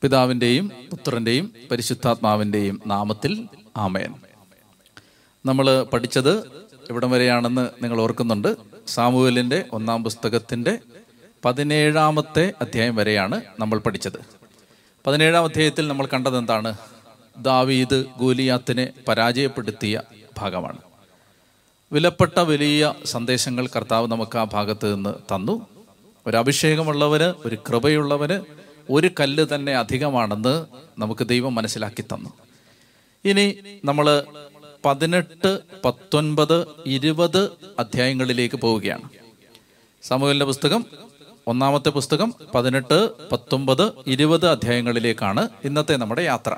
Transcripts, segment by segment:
പിതാവിന്റെയും പുത്രന്റെയും പരിശുദ്ധാത്മാവിന്റെയും നാമത്തിൽ ആമയൻ നമ്മൾ പഠിച്ചത് ഇവിടം വരെയാണെന്ന് നിങ്ങൾ ഓർക്കുന്നുണ്ട്. സാമുവലിന്റെ ഒന്നാം പുസ്തകത്തിന്റെ പതിനേഴാമത്തെ അധ്യായം വരെയാണ് നമ്മൾ പഠിച്ചത്. പതിനേഴാം അധ്യായത്തിൽ നമ്മൾ കണ്ടത് എന്താണ് ദാവീദ് ഗോലിയാത്തിനെ പരാജയപ്പെടുത്തിയ ഭാഗമാണ്. വിലപ്പെട്ട വലിയ സന്ദേശങ്ങൾ കർത്താവ് നമുക്ക് ആ ഭാഗത്ത് നിന്ന് തന്നു. ഒരു അഭിഷേകമുള്ളവന് ഒരു കൃപയുള്ളവന് ഒരു കല്ല് തന്നെ അധികമാണെന്ന് നമുക്ക് ദൈവം മനസ്സിലാക്കി തന്നു. ഇനി നമ്മൾ പതിനെട്ട് പത്തൊൻപത് ഇരുപത് അധ്യായങ്ങളിലേക്ക് പോവുകയാണ്. സമൂഹത്തിന്റെ പുസ്തകം ഒന്നാമത്തെ പുസ്തകം പതിനെട്ട് പത്തൊമ്പത് ഇരുപത് അധ്യായങ്ങളിലേക്കാണ് ഇന്നത്തെ നമ്മുടെ യാത്ര.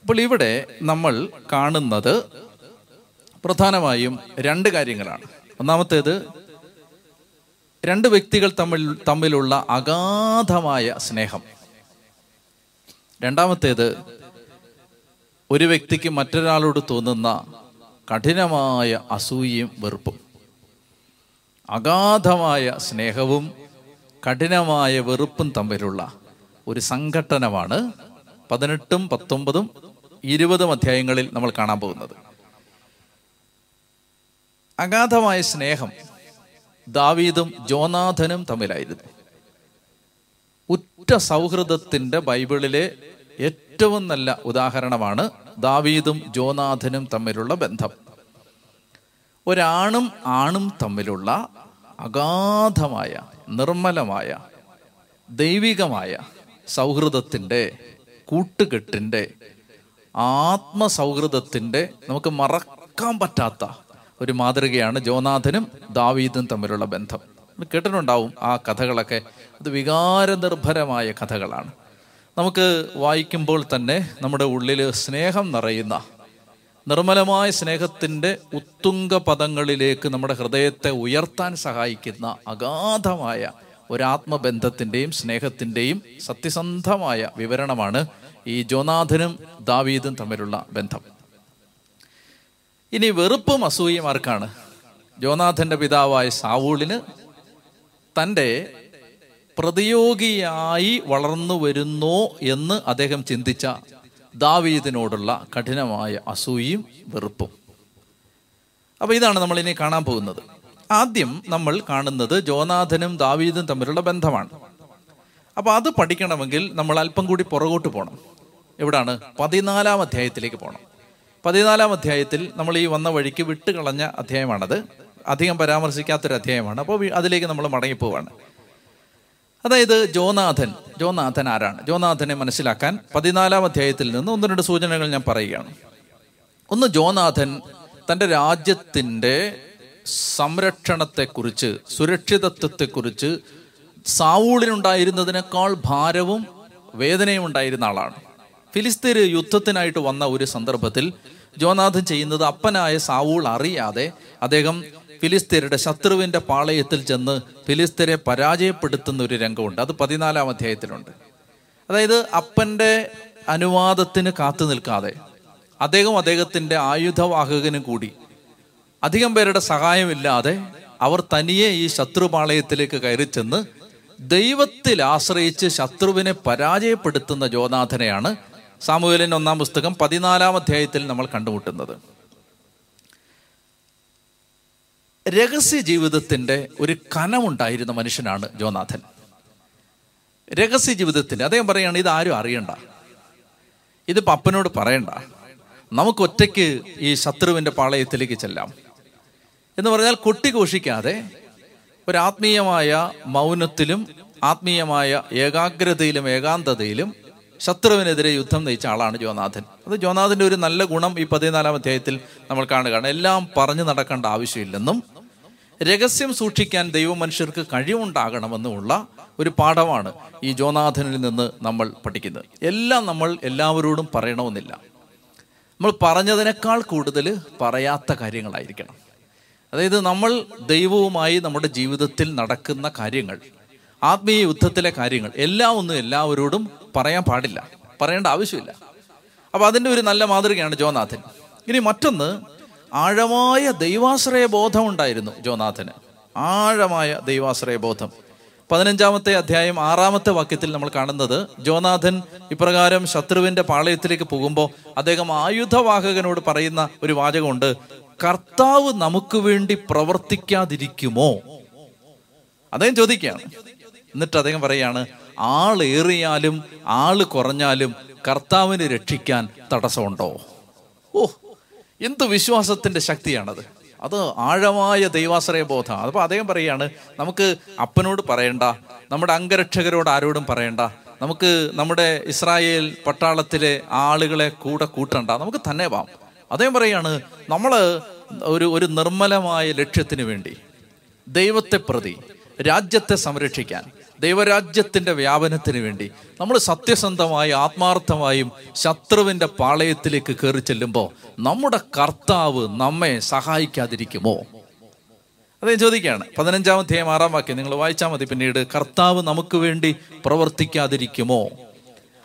അപ്പോൾ ഇവിടെ നമ്മൾ കാണുന്നത് പ്രധാനമായും രണ്ട് കാര്യങ്ങളാണ്. ഒന്നാമത്തേത് രണ്ട് വ്യക്തികൾ തമ്മിൽ തമ്മിലുള്ള അഗാധമായ സ്നേഹം. രണ്ടാമത്തേത് ഒരു വ്യക്തിക്ക് മറ്റൊരാളോട് തോന്നുന്ന കഠിനമായ അസൂയയും വെറുപ്പും. അഗാധമായ സ്നേഹവും കഠിനമായ വെറുപ്പും തമ്മിലുള്ള ഒരു സംഘട്ടനമാണ് പതിനെട്ടും പത്തൊമ്പതും ഇരുപതും അധ്യായങ്ങളിൽ നമ്മൾ കാണാൻ പോകുന്നത്. അഗാധമായ സ്നേഹം ദാവീദും ജോനാഥനും തമ്മിലായിരുന്നു. ഉറ്റ സൗഹൃദത്തിന്റെ ബൈബിളിലെ ഏറ്റവും നല്ല ഉദാഹരണമാണ് ദാവീദും ജോനാഥനും തമ്മിലുള്ള ബന്ധം. ഒരാണും ആണും തമ്മിലുള്ള അഗാധമായ നിർമ്മലമായ ദൈവികമായ സൗഹൃദത്തിന്റെ കൂട്ടുകെട്ടിന്റെ ആത്മസൗഹൃദത്തിന്റെ നമുക്ക് മറക്കാൻ പറ്റാത്ത ഒരു മാതൃകയാണ് ജോനാഥനും ദാവീദും തമ്മിലുള്ള ബന്ധം. കേട്ടിട്ടുണ്ടാവും ആ കഥകളൊക്കെ അത് വികാരനിർഭരമായ കഥകളാണ്. നമുക്ക് വായിക്കുമ്പോൾ തന്നെ നമ്മുടെ ഉള്ളിൽ സ്നേഹം നിറയുന്ന നിർമ്മലമായ സ്നേഹത്തിന്റെ ഉത്തുംഗ പദങ്ങളിലേക്ക് നമ്മുടെ ഹൃദയത്തെ ഉയർത്താൻ സഹായിക്കുന്ന അഗാധമായ ഒരാത്മബന്ധത്തിന്റെയും സ്നേഹത്തിന്റെയും സത്യസന്ധമായ വിവരണമാണ് ഈ ജോനാഥനും ദാവീദും തമ്മിലുള്ള ബന്ധം. ഇനി വെറുപ്പും അസൂയയും ആർക്കാണ്? ജോനാഥന്റെ പിതാവായ സാവൂളിന് തന്റെ പ്രതിയോഗിയായി വളർന്നു വരുന്നോ എന്ന് അദ്ദേഹം ചിന്തിച്ച ദാവീദിനോടുള്ള കഠിനമായ അസൂയും വെറുപ്പും. അപ്പൊ ഇതാണ് നമ്മൾ ഇനി കാണാൻ പോകുന്നത്. ആദ്യം നമ്മൾ കാണുന്നത് ജോനാഥനും ദാവീദും തമ്മിലുള്ള ബന്ധമാണ്. അപ്പൊ അത് പഠിക്കണമെങ്കിൽ നമ്മൾ അല്പം കൂടി പുറകോട്ട് പോകണം എവിടാണ്? പതിനാലാം അധ്യായത്തിലേക്ക് പോകണം പതിനാലാം അധ്യായത്തിൽ നമ്മൾ ഈ വന്ന വഴിക്ക് വിട്ടുകളഞ്ഞ അധ്യായമാണത്. അധികം പരാമർശിക്കാത്തൊരു അധ്യായമാണ്. അപ്പോൾ അതിലേക്ക് നമ്മൾ മടങ്ങിപ്പോവാണ്. അതായത് ജോനാഥൻ. ജോനാഥൻ ആരാണ്? ജോനാഥനെ മനസ്സിലാക്കാൻ പതിനാലാം അധ്യായത്തിൽ നിന്ന് ഒന്ന് രണ്ട് സൂചനകൾ ഞാൻ പറയുകയാണ്. ഒന്ന് ജോനാഥൻ തന്റെ രാജ്യത്തിന്റെ സംരക്ഷണത്തെക്കുറിച്ച് സുരക്ഷിതത്വത്തെക്കുറിച്ച് സാവൂളിനുണ്ടായിരുന്നതിനേക്കാൾ ഭാരവും വേദനയും ഉണ്ടായിരുന്ന ആളാണ്. ഫിലിസ്തീൻ യുദ്ധത്തിനായിട്ട് വന്ന ഒരു സന്ദർഭത്തിൽ ജോനാഥൻ ചെയ്യുന്നത് അപ്പനായ സാവൂൾ അറിയാതെ അദ്ദേഹം ഫിലിസ്തീനയുടെ ശത്രുവിന്റെ പാളയത്തിൽ ചെന്ന് ഫിലിസ്തീനെ പരാജയപ്പെടുത്തുന്ന ഒരു രംഗമുണ്ട്. അത് പതിനാലാം അധ്യായത്തിലുണ്ട്. അതായത് അപ്പന്റെ അനുവാദത്തിന് കാത്തു നിൽക്കാതെ അദ്ദേഹം അദ്ദേഹത്തിന്റെ ആയുധവാഹകനും കൂടി. അധികം പേരുടെ സഹായമില്ലാതെ അവർ തനിയെ ഈ ശത്രുപാളയത്തിലേക്ക് കയറി ചെന്ന് ദൈവത്തിൽ ആശ്രയിച്ച് ശത്രുവിനെ പരാജയപ്പെടുത്തുന്ന ജോനാഥനെയാണ് സാമൂഹലിൻ ഒന്നാം പുസ്തകം പതിനാലാം അധ്യായത്തിൽ നമ്മൾ കണ്ടുമുട്ടുന്നത്. രഹസ്യ ജീവിതത്തിന്റെ ഒരു കനമുണ്ടായിരുന്ന മനുഷ്യനാണ് ജോനാഥൻ. രഹസ്യ ജീവിതത്തിന്റെ അദ്ദേഹം പറയുകയാണ് ഇത് ആരും അറിയണ്ട. ഇത് പപ്പനോട് പറയണ്ട. നമുക്ക് ഒറ്റയ്ക്ക് ഈ ശത്രുവിന്റെ പാളയത്തിലേക്ക് ചെല്ലാം. എന്ന് പറഞ്ഞാൽ കൊട്ടി കൊട്ടിഘോഷിക്കാതെ ഒരാത്മീയമായ മൗനത്തിലും ആത്മീയമായ ഏകാഗ്രതയിലും ഏകാന്തതയിലും ശത്രുവിനെതിരെ യുദ്ധം നയിച്ച ആളാണ് ജോനാഥൻ. അത് ജോനാഥന്റെ ഒരു നല്ല ഗുണം ഈ പതിനാലാം അധ്യായത്തിൽ നമ്മൾ കാണുകയാണ്. എല്ലാം പറഞ്ഞു നടക്കേണ്ട ആവശ്യമില്ലെന്നും രഹസ്യം സൂക്ഷിക്കാൻ ദൈവ മനുഷ്യർക്ക് കഴിവുണ്ടാകണമെന്നുമുള്ള ഒരു പാഠമാണ് ഈ ജോനാഥനിൽ നിന്ന് നമ്മൾ പഠിക്കുന്നത്. എല്ലാം നമ്മൾ എല്ലാവരോടും പറയണമെന്നില്ല. നമ്മൾ പറഞ്ഞതിനേക്കാൾ കൂടുതൽ പറയാത്ത കാര്യങ്ങളായിരിക്കണം. അതായത് നമ്മൾ ദൈവവുമായി നമ്മുടെ ജീവിതത്തിൽ നടക്കുന്ന കാര്യങ്ങൾ ആത്മീയ യുദ്ധത്തിലെ കാര്യങ്ങൾ എല്ലാം ഒന്നും എല്ലാവരോടും പറയാൻ പാടില്ല. പറയേണ്ട ആവശ്യമില്ല. അപ്പൊ അതിന്റെ ഒരു നല്ല മാതൃകയാണ് ജോനാഥൻ. ഇനി മറ്റൊന്ന് ആഴമായ ദൈവാശ്രയ ബോധം ഉണ്ടായിരുന്നു ജോനാഥന്. ആഴമായ ദൈവാശ്രയ ബോധം. പതിനഞ്ചാമത്തെ അധ്യായം ആറാമത്തെ വാക്യത്തിൽ നമ്മൾ കാണുന്നത് ജോനാഥൻ ഇപ്രകാരം ശത്രുവിന്റെ പാളയത്തിലേക്ക് പോകുമ്പോൾ അദ്ദേഹം ആയുധവാഹകനോട് പറയുന്ന ഒരു വാചകമുണ്ട് കർത്താവ് നമുക്ക് വേണ്ടി പ്രവർത്തിക്കാതിരിക്കുമോ? അദ്ദേഹം ചോദിക്കുകയാണ്. എന്നിട്ട് അദ്ദേഹം പറയാണ് ആളേറിയാലും ആൾ കുറഞ്ഞാലും കർത്താവിനെ രക്ഷിക്കാൻ തടസ്സമുണ്ടോ? ഓ എന്ത് വിശ്വാസത്തിന്റെ ശക്തിയാണത്. അത് ആഴമായ ദൈവാശ്രയ ബോധം. അപ്പോൾ അദ്ദേഹം പറയുകയാണ് നമുക്ക് അപ്പനോട് പറയണ്ട നമ്മുടെ അംഗരക്ഷകരോട് ആരോടും പറയണ്ട നമുക്ക് നമ്മുടെ ഇസ്രായേൽ പട്ടാളത്തിലെ ആളുകളെ കൂടെ കൂട്ടണ്ട നമുക്ക് തന്നെ പോവാം അദ്ദേഹം പറയാണ് നമ്മൾ ഒരു ഒരു നിർമ്മലമായ ലക്ഷ്യത്തിന് വേണ്ടി ദൈവത്തെ പ്രതി രാജ്യത്തെ സംരക്ഷിക്കാൻ ദൈവരാജ്യത്തിന്റെ വ്യാപനത്തിന് വേണ്ടി നമ്മൾ സത്യസന്ധമായി ആത്മാർത്ഥമായും ശത്രുവിന്റെ പാളയത്തിലേക്ക് കയറി ചെല്ലുമ്പോൾ നമ്മുടെ കർത്താവ് നമ്മെ സഹായിക്കാതിരിക്കുമോ? അതേ ചോദിക്കുകയാണ്. പതിനഞ്ചാം അധ്യായം ആറാം വാക്യം. നിങ്ങൾ വായിച്ചാൽ മതി. പിന്നീട് കർത്താവ് നമുക്ക് വേണ്ടി പ്രവർത്തിക്കാതിരിക്കുമോ?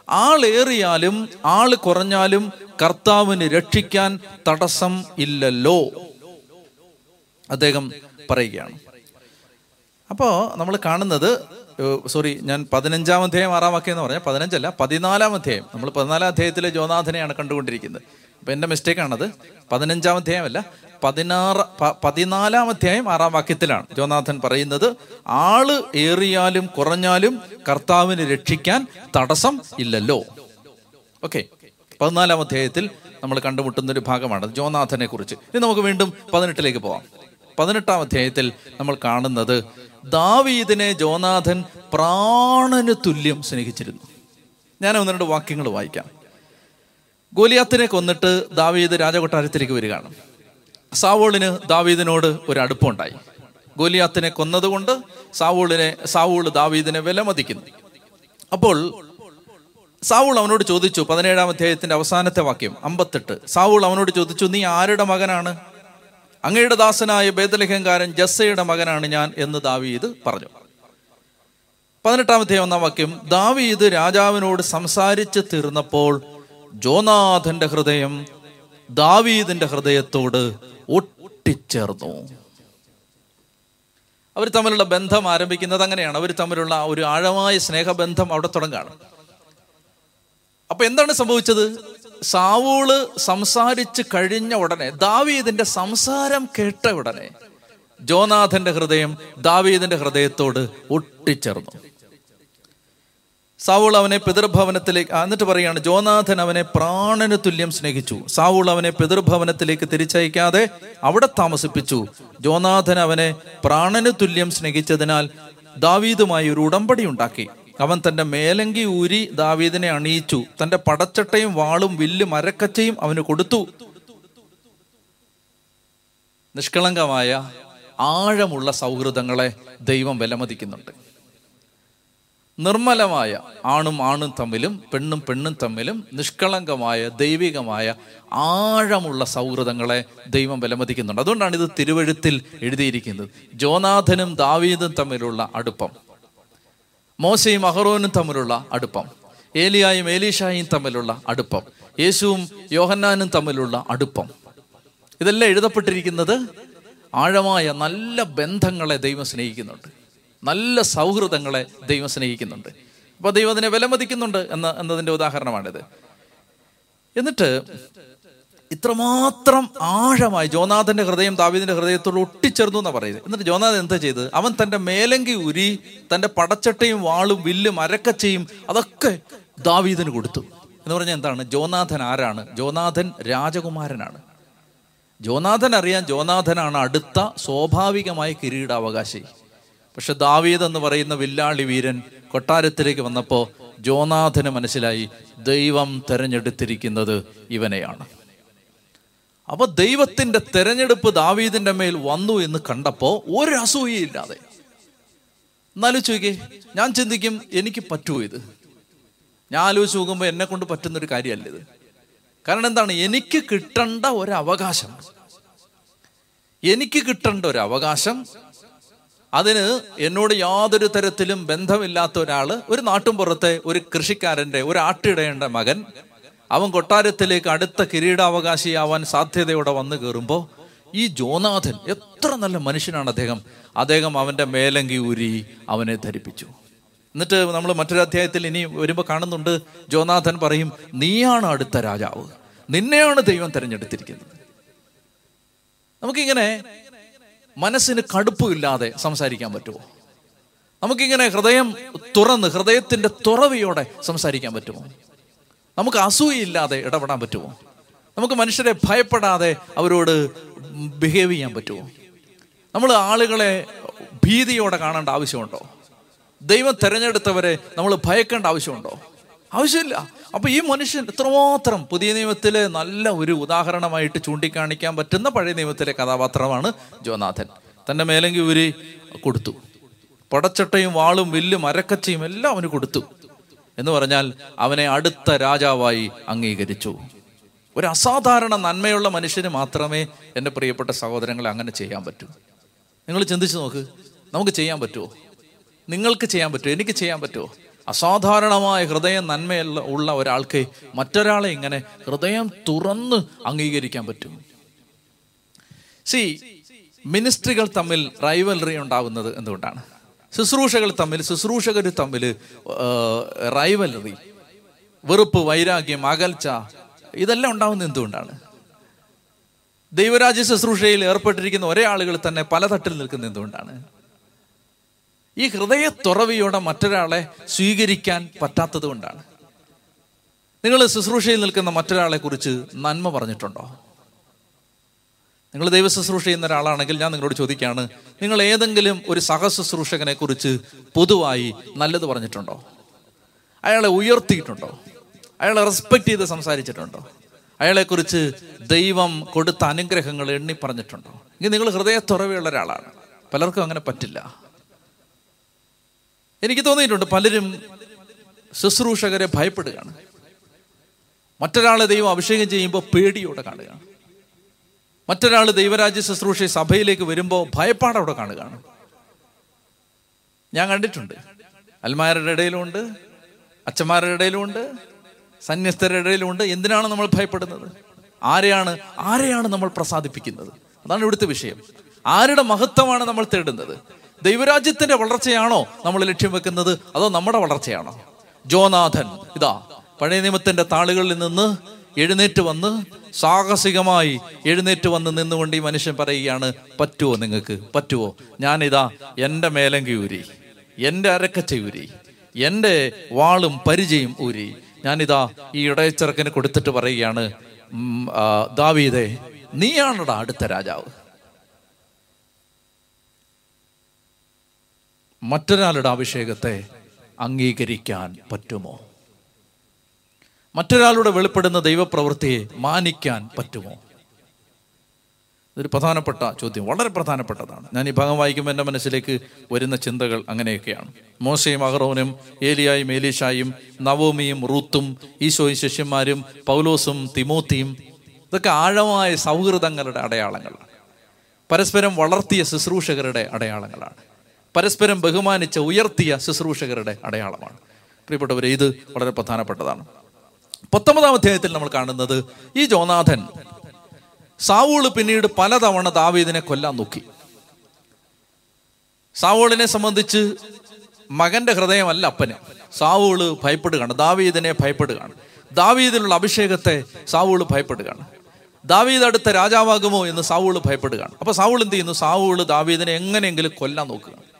ആളേറിയാലും ആൾ കുറഞ്ഞാലും കർത്താവിന് രക്ഷിക്കാൻ തടസ്സം ഇല്ലല്ലോ. അദ്ദേഹം പറയുകയാണ്. അപ്പോൾ നമ്മൾ കാണുന്നത് സോറി ഞാൻ പതിനഞ്ചാം അധ്യായം ആറാം വാക്യം എന്ന് പറഞ്ഞാൽ പതിനഞ്ചല്ല പതിനാലാം അധ്യായം നമ്മൾ പതിനാലാം അധ്യായത്തിലെ ജോനാഥനെയാണ് കണ്ടുകൊണ്ടിരിക്കുന്നത്. അപ്പൊ എന്റെ മിസ്റ്റേക്കാണത്. പതിനഞ്ചാം അധ്യായമല്ല പതിനാറ് പതിനാലാം അധ്യായം ആറാം വാക്യത്തിലാണ് ജോനാഥൻ പറയുന്നത് ആൾ ഏറിയാലും കുറഞ്ഞാലും കർത്താവിന് രക്ഷിക്കാൻ തടസ്സം ഇല്ലല്ലോ. ഓക്കെ പതിനാലാം അധ്യായത്തിൽ നമ്മൾ കണ്ടുമുട്ടുന്ന ഒരു ഭാഗമാണ് ജോനാഥനെ കുറിച്ച് ഇനി നമുക്ക് വീണ്ടും പതിനെട്ടിലേക്ക് പോവാം. പതിനെട്ടാം അധ്യായത്തിൽ നമ്മൾ കാണുന്നത് ദാവീദിനെ ജോനാഥൻ പ്രാണന് തുല്യം സ്നേഹിച്ചിരുന്നു. ഞാൻ ഒന്ന് രണ്ട് വാക്യങ്ങൾ വായിക്കാം. ഗോലിയാത്തിനെ കൊന്നിട്ട് ദാവീദ് രാജകൊട്ടാരത്തിലേക്ക് വരികയാണ്. സാവോളിന് ദാവീദിനോട് ഒരു അടുപ്പമുണ്ടായി. ഗോലിയാത്തിനെ കൊന്നതുകൊണ്ട് സാവൂളിനെ സാവൂൾ ദാവീദിനെ വിലമതിക്കുന്നു. അപ്പോൾ സാവൂൾ അവനോട് ചോദിച്ചു പതിനേഴാം അധ്യായത്തിന്റെ അവസാനത്തെ വാക്യം അമ്പത്തെട്ട്. സാവൂൾ അവനോട് ചോദിച്ചു നീ ആരുടെ മകനാണ്? അങ്ങയുടെ ദാസനായ ബേദലഹങ്കാരൻ ജസ്സയുടെ മകനാണ് ഞാൻ എന്ന് ദാവീദ് പറഞ്ഞു. പതിനെട്ടാമത്തെ ഒന്നാം വാക്യം ദാവീദ് രാജാവിനോട് സംസാരിച്ച് തീർന്നപ്പോൾ ജോനാഥന്റെ ഹൃദയം ദാവീദിന്റെ ഹൃദയത്തോട് ഒട്ടിച്ചേർന്നു. അവർ തമ്മിലുള്ള ബന്ധം ആരംഭിക്കുന്നത് അങ്ങനെയാണ്. അവർ തമ്മിലുള്ള ഒരു ആഴമായ സ്നേഹബന്ധം അവിടെ തുടങ്ങാണ് അപ്പൊ എന്താണ് സംഭവിച്ചത്? സാവൂൾ സംസാരിച്ച് കഴിഞ്ഞ ഉടനെ ദാവീദിന്റെ സംസാരം കേട്ട ഉടനെ ജോനാഥന്റെ ഹൃദയം ദാവീദിന്റെ ഹൃദയത്തോട് ഒട്ടിച്ചേർന്നു. സാവൂൾ അവനെ പിതൃഭവനത്തിലേക്ക് എന്നിട്ട് പറയാണ് ജോനാഥൻ അവനെ പ്രാണന് തുല്യം സ്നേഹിച്ചു. സാവൂൾ അവനെ പിതൃഭവനത്തിലേക്ക് തിരിച്ചയക്കാതെ അവിടെ താമസിപ്പിച്ചു. ജോനാഥൻ അവനെ പ്രാണന് തുല്യം സ്നേഹിച്ചതിനാൽ ദാവീദുമായി ഒരു ഉടമ്പടി ഉണ്ടാക്കി. അവൻ തന്റെ മേലങ്കി ഊരി ദാവീദിനെ അണിയിച്ചു. തന്റെ പടച്ചട്ടയും വാളും വില്ലും അരക്കച്ചയും അവന് കൊടുത്തു. നിഷ്കളങ്കമായ ആഴമുള്ള സൗഹൃദങ്ങളെ ദൈവം വിലമതിക്കുന്നുണ്ട്. നിർമ്മലമായ ആണും ആണും തമ്മിലും പെണ്ണും പെണ്ണും തമ്മിലും നിഷ്കളങ്കമായ ദൈവികമായ ആഴമുള്ള സൗഹൃദങ്ങളെ ദൈവം വിലമതിക്കുന്നുണ്ട്. അതുകൊണ്ടാണ് ഇത് തിരുവഴുത്തിൽ എഴുതിയിരിക്കുന്നത്. ജോനാഥനും ദാവീദും തമ്മിലുള്ള അടുപ്പം. മോശയും അഹറോനും തമ്മിലുള്ള അടുപ്പം. ഏലിയായും ഏലീഷായും തമ്മിലുള്ള അടുപ്പം. യേശുവും യോഹന്നാനും തമ്മിലുള്ള അടുപ്പം. ഇതെല്ലാം എഴുതപ്പെട്ടിരിക്കുന്നത് ആഴമായ നല്ല ബന്ധങ്ങളെ ദൈവം സ്നേഹിക്കുന്നുണ്ട്. നല്ല സൗഹൃദങ്ങളെ ദൈവം സ്നേഹിക്കുന്നുണ്ട്. അപ്പോൾ ദൈവം അതിനെ വിലമതിക്കുന്നുണ്ട് എന്ന എന്നതിന്റെ ഉദാഹരണമാണിത്. എന്നിട്ട് ഇത്രമാത്രം ആഴമായി ജോനാഥന്റെ ഹൃദയം ദാവീദിന്റെ ഹൃദയത്തോട് ഒട്ടിച്ചേർന്നു എന്നാണ് പറയുന്നത്. എന്നിട്ട് ജോനാഥൻ എന്താ ചെയ്ത് അവൻ തന്റെ മേലങ്കി ഉരി തന്റെ പടച്ചട്ടയും വാളും വില്ലും അരക്കച്ചയും അതൊക്കെ ദാവീദിന് കൊടുത്തു. എന്ന് പറഞ്ഞാൽ എന്താണ്? ജോനാഥൻ ആരാണ്? ജോനാഥൻ രാജകുമാരനാണ്. ജോനാഥൻ അറിയാൻ ജോനാഥനാണ് അടുത്ത സ്വാഭാവികമായ കിരീടാവകാശി. പക്ഷെ ദാവീദ് എന്ന് പറയുന്ന വില്ലാളി വീരൻ കൊട്ടാരത്തിലേക്ക് വന്നപ്പോൾ ജോനാഥന് മനസ്സിലായി ദൈവം തെരഞ്ഞെടുത്തിരിക്കുന്നത് ഇവനെയാണ്. അപ്പൊ ദൈവത്തിന്റെ തെരഞ്ഞെടുപ്പ് ദാവീദിന്റെ മേൽ വന്നു എന്ന് കണ്ടപ്പോ ഒരു അസൂയയില്ലാതെ എന്നാലും ചോദിക്കേ ഞാൻ ചിന്തിക്കും എനിക്ക് പറ്റുമോ ഇത്. ഞാൻ ആലോചിച്ച് നോക്കുമ്പോൾ എന്നെ കൊണ്ട് പറ്റുന്നൊരു കാര്യമല്ല ഇത്. കാരണം എന്താണ്? എനിക്ക് കിട്ടേണ്ട ഒരു അവകാശം എനിക്ക് കിട്ടേണ്ട ഒരു അവകാശം അതിന് എന്നോട് യാതൊരു തരത്തിലും ബന്ധമില്ലാത്ത ഒരാൾ ഒരു നാട്ടുംപുറത്തെ ഒരു കൃഷിക്കാരന്റെ ഒരു ആട്ടിടേണ്ട മകൻ അവൻ കൊട്ടാരത്തിലേക്ക് അടുത്ത കിരീടാവകാശിയാവാൻ സാധ്യതയോടെ വന്നു കയറുമ്പോൾ ഈ ജോനാഥൻ എത്ര നല്ല മനുഷ്യനാണ് അദ്ദേഹം. അദ്ദേഹം അവന്റെ മേലങ്കി ഊരി അവനെ ധരിപ്പിച്ചു. എന്നിട്ട് നമ്മൾ മറ്റൊരു അധ്യായത്തിൽ ഇനി വരുമ്പോൾ കാണുന്നുണ്ട്. ജോനാഥൻ പറയും നീയാണ് അടുത്ത രാജാവ്. നിന്നെയാണ് ദൈവം തിരഞ്ഞെടുത്തിരിക്കുന്നത്. നമുക്കിങ്ങനെ മനസ്സിന് കടുപ്പമില്ലാതെ സംസാരിക്കാൻ പറ്റുമോ? നമുക്കിങ്ങനെ ഹൃദയം തുറന്ന് ഹൃദയത്തിന്റെ തുറവിയോടെ സംസാരിക്കാൻ പറ്റുമോ? നമുക്ക് അസൂയയില്ലാതെ ഇടപെടാൻ പറ്റുമോ? നമുക്ക് മനുഷ്യരെ ഭയപ്പെടാതെ അവരോട് ബിഹേവ് ചെയ്യാൻ പറ്റുമോ? നമ്മൾ ആളുകളെ ഭീതിയോടെ കാണേണ്ട ആവശ്യമുണ്ടോ? ദൈവം തിരഞ്ഞെടുത്തവരെ നമ്മൾ ഭയക്കേണ്ട ആവശ്യമുണ്ടോ? ആവശ്യമില്ല. അപ്പൊ ഈ മനുഷ്യൻ എത്രമാത്രം പുതിയ നിയമത്തിലെ നല്ല ഒരു ഉദാഹരണമായിട്ട് ചൂണ്ടിക്കാണിക്കാൻ പറ്റുന്ന പഴയ നിയമത്തിലെ കഥാപാത്രമാണ് ജോനാഥൻ. തന്റെ മേലെങ്കി ഊരി കൊടുത്തു. പടച്ചട്ടയും വാളും വില്ലും അരക്കച്ചയും എല്ലാം അവന് കൊടുത്തു. എന്ന് പറഞ്ഞാൽ അവനെ അടുത്ത രാജാവായി അംഗീകരിച്ചു. ഒരു അസാധാരണ നന്മയുള്ള മനുഷ്യന് മാത്രമേ എന്റെ പ്രിയപ്പെട്ട സഹോദരങ്ങളെ അങ്ങനെ ചെയ്യാൻ പറ്റൂ. നിങ്ങൾ ചിന്തിച്ചു നോക്ക് നമുക്ക് ചെയ്യാൻ പറ്റുമോ? നിങ്ങൾക്ക് ചെയ്യാൻ പറ്റുമോ? എനിക്ക് ചെയ്യാൻ പറ്റുമോ? അസാധാരണമായ ഹൃദയം നന്മയുള്ള ഉള്ള ഒരാൾക്ക് മറ്റൊരാളെ ഇങ്ങനെ ഹൃദയം തുറന്ന് അംഗീകരിക്കാൻ പറ്റും. സി മിനിസ്ട്രികൾ തമ്മിൽ റൈവലറി ഉണ്ടാവുന്നത് എന്തുകൊണ്ടാണ്? ശുശ്രൂഷകൾ തമ്മിൽ ശുശ്രൂഷകർ തമ്മിൽ റൈവലറി വെറുപ്പ് വൈരാഗ്യം അകൽച്ച ഇതെല്ലാം ഉണ്ടാവുന്നത് എന്തുകൊണ്ടാണ്? ദൈവരാജ്യ ശുശ്രൂഷയിൽ ഏർപ്പെട്ടിരിക്കുന്ന ഒരേ ആളുകൾ തന്നെ പല തട്ടിൽ നിൽക്കുന്ന എന്തുകൊണ്ടാണ്? ഈ ഹൃദയ തുറവിയോടെ മറ്റൊരാളെ സ്വീകരിക്കാൻ പറ്റാത്തത് കൊണ്ടാണ്. നിങ്ങൾ ശുശ്രൂഷയിൽ നിൽക്കുന്ന മറ്റൊരാളെ കുറിച്ച് നന്മ പറഞ്ഞിട്ടുണ്ടോ? നിങ്ങൾ ദൈവ ശുശ്രൂഷ ചെയ്യുന്ന ഒരാളാണെങ്കിൽ ഞാൻ നിങ്ങളോട് ചോദിക്കുകയാണ് നിങ്ങൾ ഏതെങ്കിലും ഒരു സഹശുശ്രൂഷകനെ കുറിച്ച് പൊതുവായി നല്ലത് പറഞ്ഞിട്ടുണ്ടോ? അയാളെ ഉയർത്തിയിട്ടുണ്ടോ? അയാളെ റെസ്പെക്ട് ചെയ്ത് സംസാരിച്ചിട്ടുണ്ടോ? അയാളെക്കുറിച്ച് ദൈവം കൊടുത്ത അനുഗ്രഹങ്ങൾ എണ്ണി പറഞ്ഞിട്ടുണ്ടോ? ഇനി നിങ്ങൾ ഹൃദയ തുറവിയുള്ള ഒരാളാണ്. പലർക്കും അങ്ങനെ പറ്റില്ല. എനിക്ക് തോന്നിയിട്ടുണ്ട് പലരും ശുശ്രൂഷകരെ ഭയപ്പെടുകയാണ്. മറ്റൊരാളെ ദൈവം അഭിഷേകം ചെയ്യുമ്പോൾ പേടിയോടെ കാണുകയാണ്. മറ്റൊരാൾ ദൈവരാജ്യ ശുശ്രൂഷ സഭയിലേക്ക് വരുമ്പോൾ ഭയപ്പാട് അവിടെ കാണുകയാണ്. ഞാൻ കണ്ടിട്ടുണ്ട്. അൽമാരുടെ ഇടയിലുമുണ്ട് അച്ഛന്മാരുടെ ഇടയിലുമുണ്ട് സന്യസ്തരുടെ ഇടയിലുമുണ്ട് എന്തിനാണ് നമ്മൾ ഭയപ്പെടുന്നത്? ആരെയാണ് ആരെയാണ് നമ്മൾ പ്രസാദിപ്പിക്കുന്നത്? അതാണ് ഇവിടുത്തെ വിഷയം. ആരുടെ മഹത്വമാണ് നമ്മൾ തേടുന്നത്? ദൈവരാജ്യത്തിന്റെ വളർച്ചയാണോ നമ്മൾ ലക്ഷ്യം വെക്കുന്നത്? അതോ നമ്മുടെ വളർച്ചയാണോ? ജോനാഥൻ ഇതാ പഴയ നിയമത്തിന്റെ താളുകളിൽ നിന്ന് എഴുന്നേറ്റ് വന്ന് സാഹസികമായി എഴുന്നേറ്റ് വന്ന് നിന്നുകൊണ്ട് ഈ മനുഷ്യൻ പറയുകയാണ് പറ്റുമോ നിങ്ങൾക്ക്? പറ്റുമോ ഞാനിതാ എന്റെ മേലങ്കി ഊരി എന്റെ അരക്കച്ച ഊരി എന്റെ വാളും പരിചയും ഊരി ഞാനിതാ ഈ ഇടയച്ചിറക്കിന് കൊടുത്തിട്ട് പറയുകയാണ് ദാവീദേ നീയാണടാ അടുത്ത രാജാവ്. മറ്റൊരാളുടെ അഭിഷേകത്തെ അംഗീകരിക്കാൻ പറ്റുമോ? മറ്റൊരാളുടെ വെളിപ്പെടുന്ന ദൈവപ്രവൃത്തിയെ മാനിക്കാൻ പറ്റുമോ? ഇതൊരു പ്രധാനപ്പെട്ട ചോദ്യം വളരെ പ്രധാനപ്പെട്ടതാണ്. ഞാൻ ഈ ഭാഗം വായിക്കുമ്പോൾ എന്റെ മനസ്സിലേക്ക് വരുന്ന ചിന്തകൾ അങ്ങനെയൊക്കെയാണ്. മോശയും അഹറോനും ഏലിയായും ഏലീഷായും നവോമിയും റൂത്തും ഈശോയും ശിഷ്യന്മാരും പൗലോസും തിമോത്തിയും ഇതൊക്കെ ആഴമായ സൗഹൃദങ്ങളുടെ അടയാളങ്ങളാണ്. പരസ്പരം വളർത്തിയ ശുശ്രൂഷകരുടെ അടയാളങ്ങളാണ്. പരസ്പരം ബഹുമാനിച്ച ഉയർത്തിയ ശുശ്രൂഷകരുടെ അടയാളമാണ്. പ്രിയപ്പെട്ടവരെ ഇത് വളരെ പ്രധാനപ്പെട്ടതാണ്. പത്തൊമ്പതാം അധ്യായത്തിൽ നമ്മൾ കാണുന്നത് ഈ ജോനാഥൻ സാവൂൾ പിന്നീട് പലതവണ ദാവീദിനെ കൊല്ലാൻ നോക്കി. സാവൂളിനെ സംബന്ധിച്ച് മകന്റെ ഹൃദയമല്ല അപ്പന്. സാവൂൾ ഭയപ്പെടുകയാണ്. ദാവീദിനെ ഭയപ്പെടുകയാണ്. ദാവീദിനുള്ള അഭിഷേകത്തെ സാവൂൾ ഭയപ്പെടുകയാണ്. ദാവീദ് അടുത്ത രാജാവാകുമോ എന്ന് സാവൂൾ ഭയപ്പെടുകയാണ്. അപ്പൊ സാവൂൾ എന്ത് ചെയ്യുന്നു? സാവൂൾ ദാവീദിനെ എങ്ങനെയെങ്കിലും കൊല്ലാൻ നോക്കുക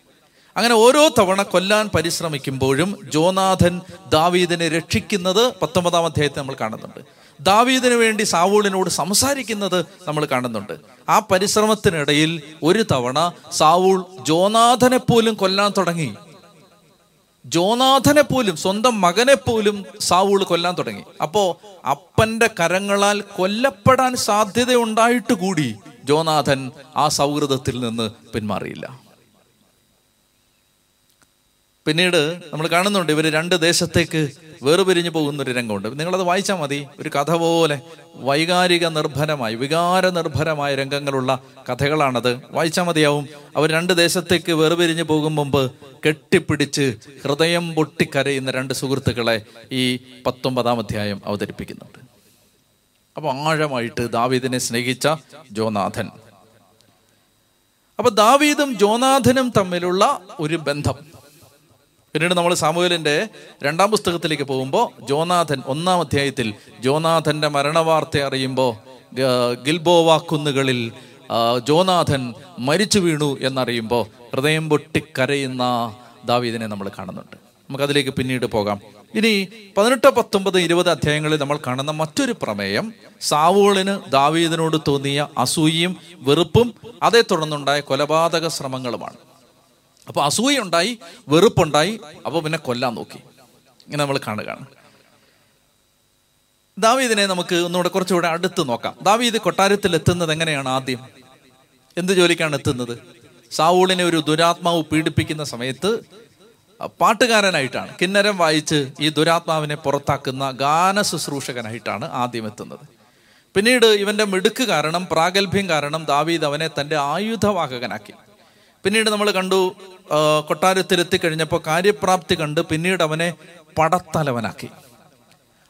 അങ്ങനെ ഓരോ തവണ കൊല്ലാൻ പരിശ്രമിക്കുമ്പോഴും ജോനാഥൻ ദാവീദിനെ രക്ഷിക്കുന്നത് പത്തൊമ്പതാം അധ്യായത്തിൽ നമ്മൾ കാണുന്നുണ്ട്. ദാവീദിന് വേണ്ടി സാവൂളിനോട് സംസാരിക്കുന്നത് നമ്മൾ കാണുന്നുണ്ട്. ആ പരിശ്രമത്തിനിടയിൽ ഒരു തവണ സാവൂൾ ജോനാഥനെ പോലും കൊല്ലാൻ തുടങ്ങി. ജോനാഥനെ പോലും സ്വന്തം മകനെ പോലും സാവൂൾ കൊല്ലാൻ തുടങ്ങി. അപ്പോ അപ്പന്റെ കരങ്ങളാൽ കൊല്ലപ്പെടാൻ സാധ്യതയുണ്ടായിട്ട് കൂടി ജോനാഥൻ ആ സൗഹൃദത്തിൽ നിന്ന് പിന്മാറിയില്ല. പിന്നീട് നമ്മൾ കാണുന്നുണ്ട് ഇവർ രണ്ട് ദേശത്തേക്ക് വേർപിരിഞ്ഞു പോകുന്ന ഒരു രംഗമുണ്ട്. നിങ്ങളത് വായിച്ചാൽ മതി. ഒരു കഥ പോലെ വൈകാരിക നിർഭരമായി വികാര നിർഭരമായ രംഗങ്ങളുള്ള കഥകളാണത്. വായിച്ചാൽ മതിയാവും. അവർ രണ്ട് ദേശത്തേക്ക് വേർപിരിഞ്ഞു പോകും മുമ്പ് കെട്ടിപ്പിടിച്ച് ഹൃദയം പൊട്ടിക്കരയുന്ന രണ്ട് സുഹൃത്തുക്കളെ ഈ പത്തൊമ്പതാം അധ്യായം അവതരിപ്പിക്കുന്നുണ്ട്. അപ്പോൾ ആഴമായിട്ട് ദാവീദിനെ സ്നേഹിച്ച ജോനാഥൻ. അപ്പൊ ദാവീദും ജോനാഥനും തമ്മിലുള്ള ഒരു ബന്ധം. പിന്നീട് നമ്മൾ സാമൂഹലിന്റെ രണ്ടാം പുസ്തകത്തിലേക്ക് പോകുമ്പോൾ ജോനാഥൻ ഒന്നാം അധ്യായത്തിൽ ജോനാഥന്റെ മരണവാർത്ത അറിയുമ്പോൾ ഗിൽബോവ കുന്നുകളിൽ ജോനാഥൻ മരിച്ചു വീണു എന്നറിയുമ്പോൾ ഹൃദയം പൊട്ടിക്കരയുന്ന ദാവീദിനെ നമ്മൾ കാണുന്നുണ്ട്. നമുക്കതിലേക്ക് പിന്നീട് പോകാം. ഇനി പതിനെട്ട് പത്തൊമ്പത് ഇരുപത് അധ്യായങ്ങളിൽ നമ്മൾ കാണുന്ന മറ്റൊരു പ്രമേയം സാവൂളിന് ദാവീദിനോട് തോന്നിയ അസൂയയും വെറുപ്പും അതേ തുടർന്നുണ്ടായ കൊലപാതക ശ്രമങ്ങളുമാണ്. അപ്പൊ അസൂയുണ്ടായി വെറുപ്പുണ്ടായി അപ്പൊ പിന്നെ കൊല്ലാൻ നോക്കി. ഇങ്ങനെ നമ്മൾ കാണുകയാണ് ദാവീദിനെ നമുക്ക് ഒന്നുകൂടെ കുറച്ചുകൂടെ അടുത്ത് നോക്കാം. ദാവീദ് കൊട്ടാരത്തിൽ എത്തുന്നത് എങ്ങനെയാണ് ആദ്യം? എന്ത് ജോലിക്കാണ് എത്തുന്നത്? സാവൂളിനെ ഒരു ദുരാത്മാവ് പീഡിപ്പിക്കുന്ന സമയത്ത് പാട്ടുകാരനായിട്ടാണ് കിന്നരം വായിച്ച് ഈ ദുരാത്മാവിനെ പുറത്താക്കുന്ന ഗാന ശുശ്രൂഷകനായിട്ടാണ് ആദ്യം എത്തുന്നത്. പിന്നീട് ഇവന്റെ മിടുക്ക് കാരണം പ്രാഗൽഭ്യം കാരണം ദാവീദ് അവനെ തന്റെ ആയുധവാഹകനാക്കി. പിന്നീട് നമ്മൾ കണ്ടു കൊട്ടാരത്തിലെത്തി കഴിഞ്ഞപ്പോൾ കാര്യപ്രാപ്തി കണ്ട് പിന്നീട് അവനെ പടത്തലവനാക്കി.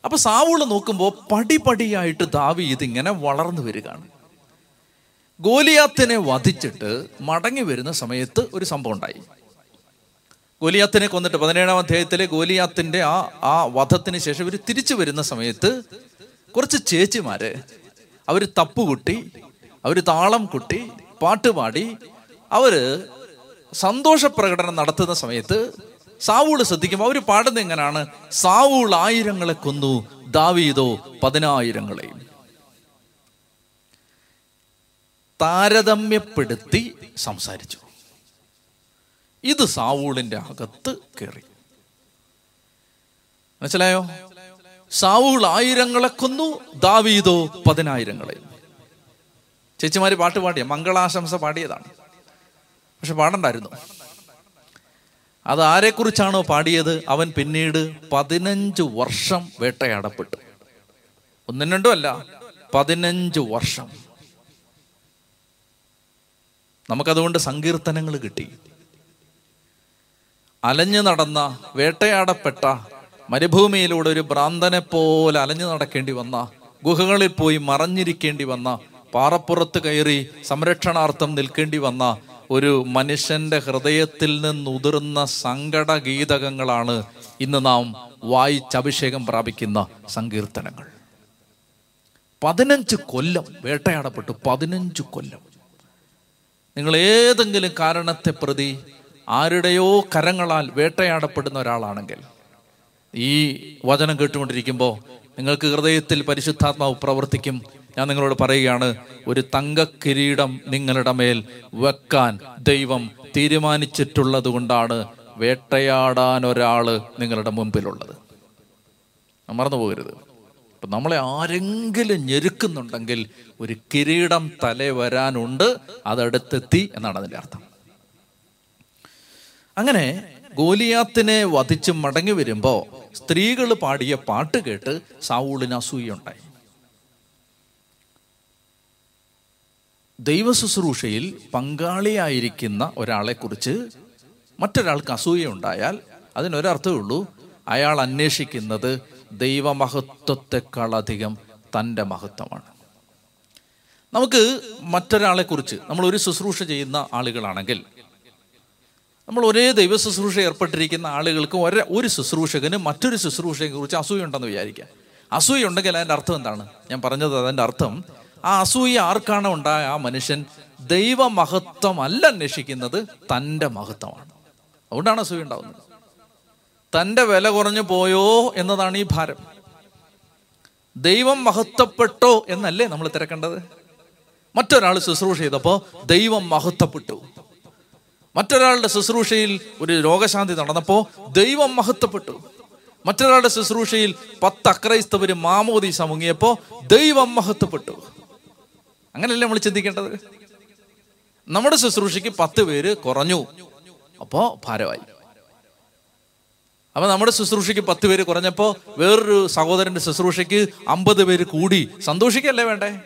അപ്പൊ സാവൂൾ നോക്കുമ്പോൾ പടിപടിയായിട്ട് ദാവി ഇതിങ്ങനെ വളർന്നു വരികയാണ്. ഗോലിയാത്തിനെ വധിച്ചിട്ട് മടങ്ങി വരുന്ന സമയത്ത് ഒരു സംഭവം ഉണ്ടായി. ഗോലിയാത്തിനെ കൊന്നിട്ട് പതിനേഴാം അധ്യായത്തിലെ ഗോലിയാത്തിന്റെ ആ ആ വധത്തിന് ശേഷം ഇവർ തിരിച്ചു വരുന്ന സമയത്ത് കുറച്ച് ചേച്ചിമാര് അവർ തപ്പുകുട്ടി അവർ താളം കുട്ടി പാട്ടുപാടി അവർ സന്തോഷ പ്രകടനം നടത്തുന്ന സമയത്ത് സാവൂൾ ശ്രദ്ധിക്കുമ്പോൾ അവർ പാടുന്ന എങ്ങനെയാണ് സാവൂൾ ആയിരങ്ങളെ കൊന്നു ദാവീദോ പതിനായിരങ്ങളെയും താരതമ്യപ്പെടുത്തി സംസാരിച്ചു. ഇത് സാവൂളിന്റെ അകത്ത് കയറി മനസ്സിലായോ? സാവൂൾ ആയിരങ്ങളെ കൊന്നു ദാവീദോ പതിനായിരങ്ങളെയും ചേച്ചിമാര് പാട്ട് പാടിയ മംഗളാശംസ പാടിയതാണ്. പക്ഷെ പാടണ്ടായിരുന്നു. അത് ആരെക്കുറിച്ചാണോ പാടിയത്? അവൻ പിന്നീട് പതിനഞ്ച് വർഷം വേട്ടയാടപ്പെട്ടു. ഒന്നും രണ്ടും അല്ല പതിനഞ്ച് വർഷം. നമുക്കതുകൊണ്ട് സങ്കീർത്തനങ്ങൾ കിട്ടി. അലഞ്ഞു നടന്ന വേട്ടയാടപ്പെട്ട മരുഭൂമിയിലൂടെ ഒരു ഭ്രാന്തനെ പോലെ അലഞ്ഞു നടക്കേണ്ടി വന്ന ഗുഹകളിൽ പോയി മറഞ്ഞിരിക്കേണ്ടി വന്ന പാറപ്പുറത്ത് കയറി സംരക്ഷണാർത്ഥം നിൽക്കേണ്ടി വന്ന ഒരു മനുഷ്യന്റെ ഹൃദയത്തിൽ നിന്നുതിർന്ന സങ്കട ഗീതകങ്ങളാണ് ഇന്ന് നാം വായിച്ചഭിഷേകം പ്രാപിക്കുന്ന സങ്കീർത്തനങ്ങൾ. പതിനഞ്ച് കൊല്ലം വേട്ടയാടപ്പെട്ടു പതിനഞ്ച് കൊല്ലം. നിങ്ങൾ ഏതെങ്കിലും കാരണത്തെ പ്രതി ആരുടെയോ കരങ്ങളാൽ വേട്ടയാടപ്പെടുന്ന ഒരാളാണെങ്കിൽ ഈ വചനം കേട്ടുകൊണ്ടിരിക്കുമ്പോൾ നിങ്ങൾക്ക് ഹൃദയത്തിൽ പരിശുദ്ധാത്മാവ് പ്രവർത്തിക്കും. ഞാൻ നിങ്ങളോട് പറയുകയാണ് ഒരു തങ്ക കിരീടം നിങ്ങളുടെ മേൽ വെക്കാൻ ദൈവം തീരുമാനിച്ചിട്ടുള്ളത് കൊണ്ടാണ് വേട്ടയാടാൻ ഒരാൾ നിങ്ങളുടെ മുമ്പിലുള്ളത്. മറന്നു പോകരുത്. അപ്പൊ നമ്മളെ ആരെങ്കിലും ഞെരുക്കുന്നുണ്ടെങ്കിൽ ഒരു കിരീടം തലേ വരാനുണ്ട് അതെടുത്തെത്തി എന്നാണ് അതിന്റെ അർത്ഥം. അങ്ങനെ ഗോലിയാത്തിനെ വധിച്ച് മടങ്ങി വരുമ്പോ സ്ത്രീകൾ പാടിയ പാട്ട് കേട്ട് സാവൂളിന് അസൂയുണ്ടായി. ദൈവ ശുശ്രൂഷയിൽ പങ്കാളിയായിരിക്കുന്ന ഒരാളെക്കുറിച്ച് മറ്റൊരാൾക്ക് അസൂയ ഉണ്ടായാൽ അതിനൊരർത്ഥമേ ഉള്ളൂ അയാൾ അന്വേഷിക്കുന്നത് ദൈവമഹത്വത്തെക്കാളധികം തന്റെ മഹത്വമാണ്. നമുക്ക് മറ്റൊരാളെക്കുറിച്ച് നമ്മൾ ഒരു ശുശ്രൂഷ ചെയ്യുന്ന ആളുകളാണെങ്കിൽ നമ്മൾ ഒരേ ദൈവ ശുശ്രൂഷ ഏർപ്പെട്ടിരിക്കുന്ന ആളുകൾക്ക് ഒരേ ഒരു ശുശ്രൂഷകന് മറ്റൊരു ശുശ്രൂഷയെ കുറിച്ച് അസൂയ ഉണ്ടെന്ന് വിചാരിക്കുക അസൂയ ഉണ്ടെങ്കിൽ അതിന്റെ അർത്ഥം എന്താണ്? ഞാൻ പറഞ്ഞത് അതിന്റെ അർത്ഥം ആ അസൂയ ആർക്കാണ് ഉണ്ടായ ആ മനുഷ്യൻ? ദൈവ അല്ല അന്വേഷിക്കുന്നത് തന്റെ മഹത്വമാണ്. അതുകൊണ്ടാണ് അസൂയ ഉണ്ടാകുന്നത് തന്റെ വില കുറഞ്ഞു പോയോ എന്നതാണ് ഈ ഭാരം. ദൈവം മഹത്വപ്പെട്ടോ എന്നല്ലേ നമ്മൾ തിരക്കേണ്ടത്? മറ്റൊരാൾ ശുശ്രൂഷ ചെയ്തപ്പോൾ ദൈവം മഹത്വപ്പെട്ടു. മറ്റൊരാളുടെ ശുശ്രൂഷയിൽ ഒരു രോഗശാന്തി നടന്നപ്പോൾ ദൈവം മഹത്വപ്പെട്ടു. മറ്റൊരാളുടെ ശുശ്രൂഷയിൽ പത്ത് അക്രൈസ്തവര് മാമോദീസ മുങ്ങിയപ്പോൾ ദൈവം മഹത്വപ്പെട്ടു. അങ്ങനെയല്ലേ നമ്മൾ ചിന്തിക്കേണ്ടത്? നമ്മുടെ ശുശ്രൂഷയ്ക്ക് പത്ത് പേര് കുറഞ്ഞു. അപ്പോ ഭാരമായി അപ്പൊ നമ്മുടെ ശുശ്രൂഷയ്ക്ക് പത്ത് പേര് കുറഞ്ഞപ്പോ വേറൊരു സഹോദരന്റെ ശുശ്രൂഷയ്ക്ക് അമ്പത് പേര് കൂടി. സന്തോഷിക്കല്ലേ വേണ്ടേ?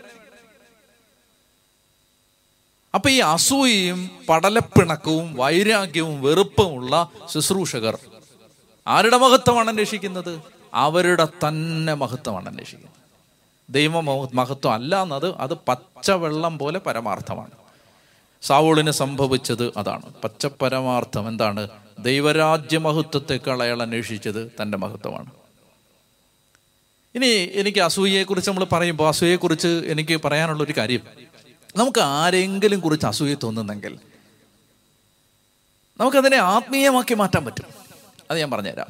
അപ്പൊ ഈ അസൂയയും പടലപ്പിണക്കവും വൈരാഗ്യവും വെറുപ്പുമുള്ള ശുശ്രൂഷകർ ആരുടെ മഹത്വമാണ് അന്വേഷിക്കുന്നത്? അവരുടെ തന്നെ മഹത്വമാണ് അന്വേഷിക്കുന്നത്. ദൈവ മഹത്വം അല്ല എന്നത് അത് പച്ചവെള്ളം പോലെ പരമാർത്ഥമാണ്. സാവോളിന് സംഭവിച്ചത് അതാണ്. പച്ച പരമാർത്ഥം എന്താണ്? ദൈവരാജ്യ മഹത്വത്തെക്കാൾ അയാൾ അന്വേഷിച്ചത് തന്റെ മഹത്വമാണ്. ഇനി എനിക്ക് അസൂയയെക്കുറിച്ച് നമ്മൾ പറയുമ്പോൾ അസൂയയെക്കുറിച്ച് എനിക്ക് പറയാനുള്ള ഒരു കാര്യം. നമുക്ക് ആരെങ്കിലും കുറിച്ച് അസൂയ തോന്നുന്നെങ്കിൽ നമുക്കതിനെ ആത്മീയമാക്കി മാറ്റാൻ പറ്റും. അത് ഞാൻ പറഞ്ഞുതരാം.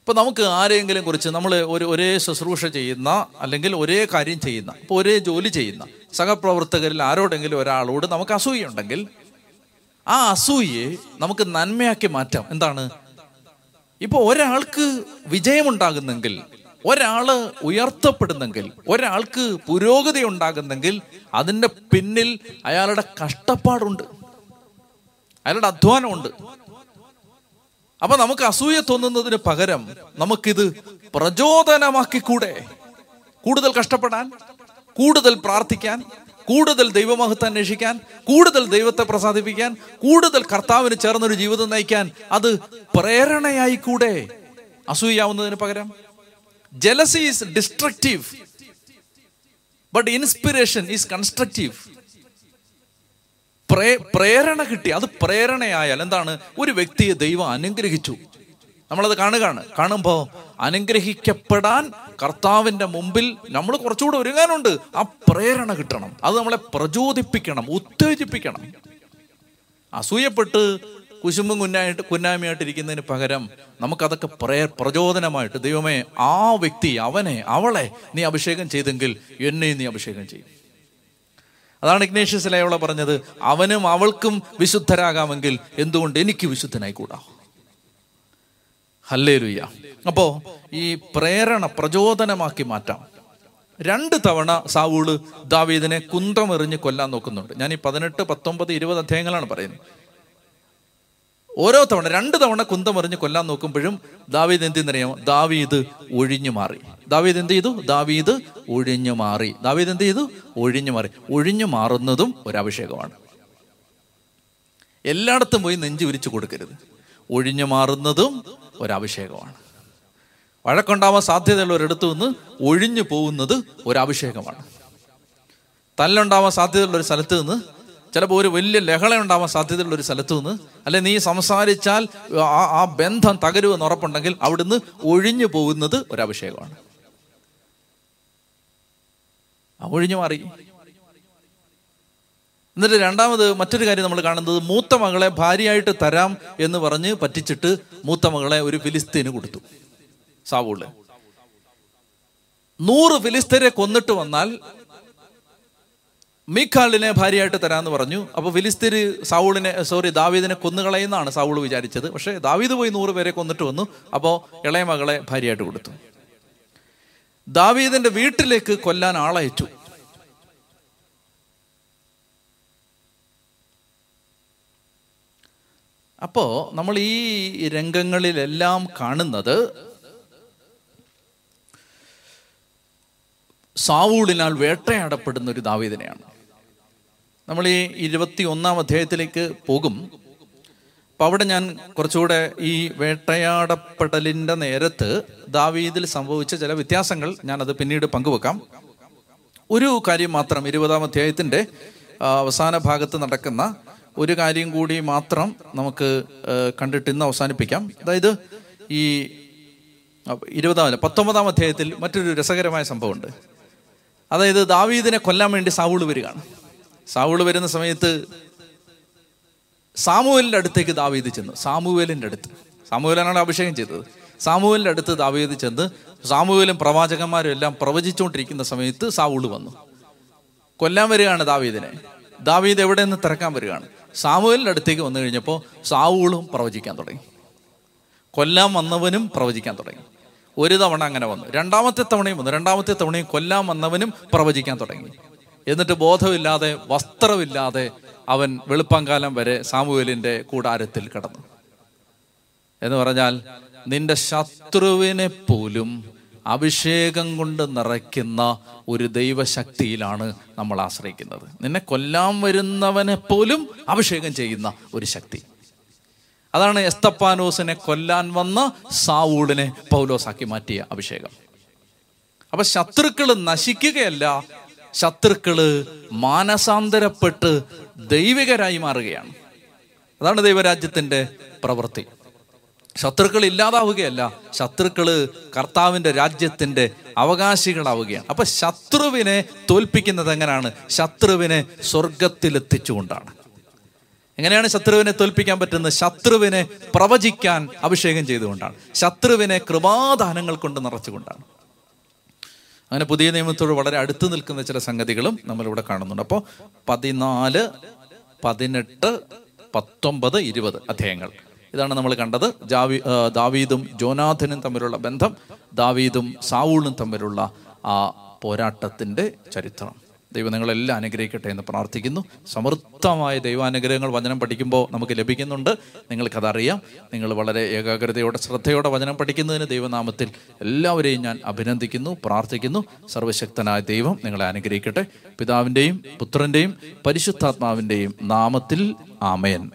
ഇപ്പം നമുക്ക് ആരെങ്കിലും കുറിച്ച് നമ്മൾ ഒരു ഒരേ ശുശ്രൂഷ ചെയ്യുന്ന അല്ലെങ്കിൽ ഒരേ കാര്യം ചെയ്യുന്ന ഇപ്പോൾ ഒരേ ജോലി ചെയ്യുന്ന സഹപ്രവർത്തകരിൽ ആരോടെങ്കിലും ഒരാളോട് നമുക്ക് അസൂയുണ്ടെങ്കിൽ ആ അസൂയയെ നമുക്ക് നന്മയാക്കി മാറ്റാം. എന്താണ്? ഇപ്പോൾ ഒരാൾക്ക് വിജയമുണ്ടാകുന്നെങ്കിൽ ഒരാൾ ഉയർത്തപ്പെടുന്നെങ്കിൽ ഒരാൾക്ക് പുരോഗതി ഉണ്ടാകുന്നെങ്കിൽ അതിന്റെ പിന്നിൽ അയാളുടെ കഷ്ടപ്പാടുണ്ട്. അയാളുടെ അധ്വാനമുണ്ട്. അപ്പൊ നമുക്ക് അസൂയ തോന്നുന്നതിന് പകരം നമുക്കിത് പ്രചോദനമാക്കിക്കൂടെ? കൂടുതൽ കഷ്ടപ്പെടാൻ കൂടുതൽ പ്രാർത്ഥിക്കാൻ കൂടുതൽ ദൈവമഹത്വം അന്വേഷിക്കാൻ കൂടുതൽ ദൈവത്തെ പ്രസാദിപ്പിക്കാൻ കൂടുതൽ കർത്താവിന് ചേർന്നൊരു ജീവിതം നയിക്കാൻ അത് പ്രേരണയായി കൂടെ അസൂയാവുന്നതിന് പകരം jealousy is destructive but inspiration is constructive പ്രേ പ്രേരണ കിട്ടി. അത് പ്രേരണയായാൽ എന്താണ്? ഒരു വ്യക്തിയെ ദൈവം അനുഗ്രഹിച്ചു. നമ്മളത് കാണുകയാണ്. കാണുമ്പോൾ അനുഗ്രഹിക്കപ്പെടാൻ കർത്താവിന്റെ മുമ്പിൽ നമ്മൾ കുറച്ചുകൂടെ ഒരുങ്ങാനുണ്ട്. ആ പ്രേരണ കിട്ടണം. അത് നമ്മളെ പ്രചോദിപ്പിക്കണം ഉത്തേജിപ്പിക്കണം. അസൂയപ്പെട്ട് കുശുമ്പും കുന്നായിട്ട് കുന്നായ്മയായിട്ട് ഇരിക്കുന്നതിന് പകരം നമുക്കതൊക്കെ പ്രേ പ്രചോദനമായിട്ട് ദൈവമേ ആ വ്യക്തി അവനെ അവളെ നീ അഭിഷേകം ചെയ്തെങ്കിൽ എന്നെയും നീ അഭിഷേകം ചെയ്യും. അതാണ് ഇഗ്നേഷ്യസ് ലയോള പറഞ്ഞത് അവനും അവൾക്കും വിശുദ്ധരാകാമെങ്കിൽ എന്തുകൊണ്ട് എനിക്ക് വിശുദ്ധനായിക്കൂടാ? ഹല്ലേ ലുയ്യ അപ്പോ ഈ പ്രേരണ പ്രചോദനമാക്കി മാറ്റാം. രണ്ട് തവണ സാവൂൾ ദാവീദിനെ കുന്തമെറിഞ്ഞ് കൊല്ലാൻ നോക്കുന്നുണ്ട്. ഞാൻ ഈ പതിനെട്ട് പത്തൊമ്പത് ഇരുപത് അധ്യായങ്ങളാണ് പറയുന്നത്. ഓരോ തവണ രണ്ട് തവണ കുന്തമറിഞ്ഞ് കൊല്ലാൻ നോക്കുമ്പോഴും ദാവീദ് എന്ത് ചെയ്യുന്നറിയാമോ? ദാവീദ് ഒഴിഞ്ഞു മാറി. ദാവീദ് എന്ത് ചെയ്തു? ദാവീദ് ഒഴിഞ്ഞു മാറി. ദാവീദ് എന്ത് ചെയ്തു? ഒഴിഞ്ഞു മാറി. ഒഴിഞ്ഞു മാറുന്നതും ഒരഭിഷേകമാണ്. എല്ലായിടത്തും പോയി നെഞ്ചു വിരിച്ചു കൊടുക്കരുത്. ഒഴിഞ്ഞു മാറുന്നതും ഒരഭിഷേകമാണ്. വഴക്കുണ്ടാവാൻ സാധ്യതയുള്ള ഒരിടത്തു നിന്ന് ഒഴിഞ്ഞു പോകുന്നത് ഒരഭിഷേകമാണ്. തല്ലുണ്ടാവാൻ സാധ്യതയുള്ള ഒരു സ്ഥലത്ത് നിന്ന് ചിലപ്പോൾ ഒരു വലിയ ലഹള ഉണ്ടാവാൻ സാധ്യതയുള്ള ഒരു സ്ഥലത്തു നിന്ന് അല്ലെ നീ സംസാരിച്ചാൽ ആ ആ ബന്ധം തകരുമെന്ന് ഉറപ്പുണ്ടെങ്കിൽ അവിടുന്ന് ഒഴിഞ്ഞു പോകുന്നത് ഒരഭിഷേകമാണ്. ഒഴിഞ്ഞു മാറി. എന്നിട്ട് രണ്ടാമത് മറ്റൊരു കാര്യം നമ്മൾ കാണുന്നത് മൂത്ത മകളെ ഭാര്യയായിട്ട് തരാം എന്ന് പറഞ്ഞ് പറ്റിച്ചിട്ട് മൂത്ത മകളെ ഒരു ഫിലിസ്തീന് കൊടുത്തു സാവൂൾ നൂറ് ഫിലിസ്തീനെ കൊന്നിട്ട് വന്നാൽ മീഖാളിനെ ഭാര്യയായിട്ട് തരാമെന്ന് പറഞ്ഞു. അപ്പോൾ ഫിലിസ്തീര് സൗളിനെ സോറി ദാവീദിനെ കൊന്നുകളയുന്നതാണ് സൗൾ വിചാരിച്ചത്. പക്ഷേ ദാവീദ് പോയി നൂറ് പേരെ കൊന്നിട്ട് വന്നു. അപ്പോൾ ഇളയ മകളെ ഭാര്യയായിട്ട് കൊടുത്തു. ദാവീദിന്റെ വീട്ടിലേക്ക് കൊല്ലാൻ ആളയച്ചു. അപ്പോ നമ്മൾ ഈ രംഗങ്ങളിലെല്ലാം കാണുന്നത് സാവൂളിനാൽ വേട്ടയാടപ്പെടുന്ന ഒരു ദാവീദിനെയാണ്. നമ്മൾ ഈ ഇരുപത്തി ഒന്നാം അധ്യായത്തിലേക്ക് പോകും. അപ്പൊ അവിടെ ഞാൻ കുറച്ചുകൂടെ ഈ വേട്ടയാടപ്പെടലിന്റെ നേരത്ത് ദാവീദിൽ സംഭവിച്ച ചില വ്യത്യാസങ്ങൾ അത് പിന്നീട് പങ്കുവെക്കാം. ഒരു കാര്യം മാത്രം ഇരുപതാം അധ്യായത്തിന്റെ അവസാന ഭാഗത്ത് നടക്കുന്ന ഒരു കാര്യം കൂടി മാത്രം നമുക്ക് കണ്ടിട്ട് ഇന്ന് അവസാനിപ്പിക്കാം. അതായത് ഈ ഇരുപതാം പത്തൊമ്പതാം അധ്യായത്തിൽ മറ്റൊരു രസകരമായ സംഭവമുണ്ട്. അതായത് ദാവീദിനെ കൊല്ലാൻ വേണ്ടി സാവൂൾ വരികയാണ്. സാവൂൾ വരുന്ന സമയത്ത് സാമുവലിന്റെ അടുത്തേക്ക് ദാവീത് ചെന്നു. സാമുവേലിന്റെ അടുത്ത്. സാമുവേലാണ് അഭിഷേകം ചെയ്തത്. സാമുവേലിന്റെ അടുത്ത് ദാവീത് ചെന്ന് സാമുവേലും പ്രവാചകന്മാരും എല്ലാം പ്രവചിച്ചുകൊണ്ടിരിക്കുന്ന സമയത്ത് സാവൂൾ വന്നു. കൊല്ലാൻ വരികയാണ് ദാവീദിനെ. ദാവീദ് എവിടെ നിന്ന് തിരക്കാൻ വരികയാണ്? സാമുവേലിന്റെ അടുത്തേക്ക് വന്നു കഴിഞ്ഞപ്പോൾ സാവൂളും പ്രവചിക്കാൻ തുടങ്ങി. കൊല്ലാൻ വന്നവനും പ്രവചിക്കാൻ തുടങ്ങി. ഒരു തവണ അങ്ങനെ വന്നു. രണ്ടാമത്തെ തവണയും വന്നു. രണ്ടാമത്തെ തവണയും കൊല്ലാൻ വന്നവനും പ്രവചിക്കാൻ തുടങ്ങി. എന്നിട്ട് ബോധമില്ലാതെ വസ്ത്രമില്ലാതെ അവൻ വെളുപ്പങ്കാലം വരെ സാമുവേലിന്റെ കൂടാരത്തിൽ കിടന്നു. എന്ന് പറഞ്ഞാൽ നിന്റെ ശത്രുവിനെ പോലും അഭിഷേകം കൊണ്ട് നിറയ്ക്കുന്ന ഒരു ദൈവശക്തിയിലാണ് നമ്മൾ ആശ്രയിക്കുന്നത്. നിന്നെ കൊല്ലാൻ വരുന്നവനെ പോലും അഭിഷേകം ചെയ്യുന്ന ഒരു ശക്തി. അതാണ് എസ്തപ്പാനോസിനെ കൊല്ലാൻ വന്ന സാവൂളിനെ പൗലോസാക്കി മാറ്റിയ അഭിഷേകം. അപ്പൊ ശത്രുക്കൾ നശിക്കുകയല്ല ശത്രുക്കൾ മാനസാന്തരപ്പെട്ട് ദൈവികരായി മാറുകയാണ്. അതാണ് ദൈവരാജ്യത്തിന്റെ പ്രവൃത്തി. ശത്രുക്കൾ ഇല്ലാതാവുകയല്ല. ശത്രുക്കൾ കർത്താവിന്റെ രാജ്യത്തിന്റെ അവകാശികളാവുകയാണ്. അപ്പൊ ശത്രുവിനെ തോൽപ്പിക്കുന്നത് എങ്ങനെയാണ് ശത്രുവിനെ സ്വർഗത്തിലെത്തിച്ചുകൊണ്ടാണ് എങ്ങനെയാണ് ശത്രുവിനെ തോൽപ്പിക്കാൻ പറ്റുന്നത്? ശത്രുവിനെ പ്രവചിക്കാൻ അഭിഷേകം ചെയ്തുകൊണ്ടാണ്. ശത്രുവിനെ കൃപാദാനങ്ങൾ കൊണ്ട് നിറച്ചുകൊണ്ടാണ്. അങ്ങനെ പുതിയ നിയമത്തോട് വളരെ അടുത്ത് നിൽക്കുന്ന ചില സംഗതികളും നമ്മളിവിടെ കാണുന്നുണ്ട്. അപ്പോൾ പതിനാല് പതിനെട്ട് പത്തൊമ്പത് ഇരുപത് അധ്യായങ്ങൾ. ഇതാണ് നമ്മൾ കണ്ടത്. ജാവി ദാവീദും ജോനാഥനും തമ്മിലുള്ള ബന്ധം ദാവീദും സാവൂളും തമ്മിലുള്ള ആ പോരാട്ടത്തിന്റെ ചരിത്രം. ദൈവം നിങ്ങളെല്ലാം അനുഗ്രഹിക്കട്ടെ എന്ന് പ്രാർത്ഥിക്കുന്നു. സമൃദ്ധമായ ദൈവാനുഗ്രഹങ്ങൾ വചനം പഠിക്കുമ്പോൾ നമുക്ക് ലഭിക്കുന്നുണ്ട്. നിങ്ങൾക്കതറിയാം നിങ്ങൾ വളരെ ഏകാഗ്രതയോടെ ശ്രദ്ധയോടെ വചനം പഠിക്കുന്നതിന് ദൈവനാമത്തിൽ എല്ലാവരെയും ഞാൻ അഭിനന്ദിക്കുന്നു പ്രാർത്ഥിക്കുന്നു. സർവശക്തനായ ദൈവം നിങ്ങളെ അനുഗ്രഹിക്കട്ടെ. പിതാവിന്റെയും പുത്രന്റെയും പരിശുദ്ധാത്മാവിന്റെയും നാമത്തിൽ ആമയൻ